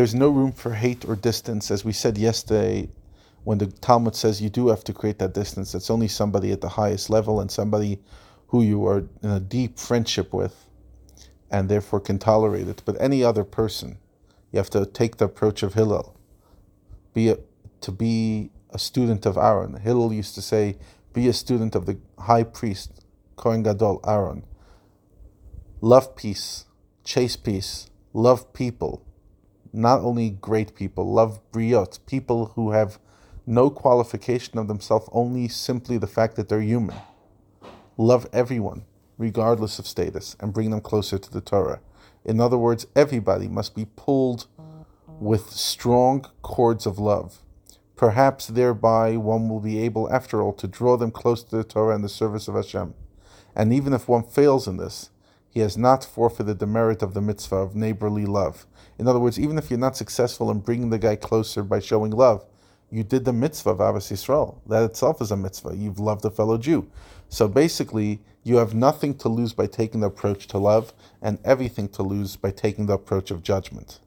there's no room for hate or distance. As we said yesterday, when the Talmud says you do have to create that distance, it's only somebody at the highest level and somebody who you are in a deep friendship with and therefore can tolerate it. But any other person, you have to take the approach of Hillel. Be a, to be a student of Aaron. Hillel used to say, be a student of the high priest, Kohen Gadol, Aaron. Love peace, chase peace, love people, not only great people, love briot, people who have no qualification of themselves, only simply the fact that they're human. Love everyone, regardless of status, and bring them closer to the Torah. In other words, everybody must be pulled with strong cords of love. Perhaps thereby one will be able, after all, to draw them close to the Torah and the service of Hashem. And even if one fails in this, he has not forfeited the merit of the mitzvah of neighborly love. In other words, even if you're not successful in bringing the guy closer by showing love, you did the mitzvah of Ahavas Yisrael. That itself is a mitzvah. You've loved a fellow Jew. So basically, you have nothing to lose by taking the approach to love, and everything to lose by taking the approach of judgment.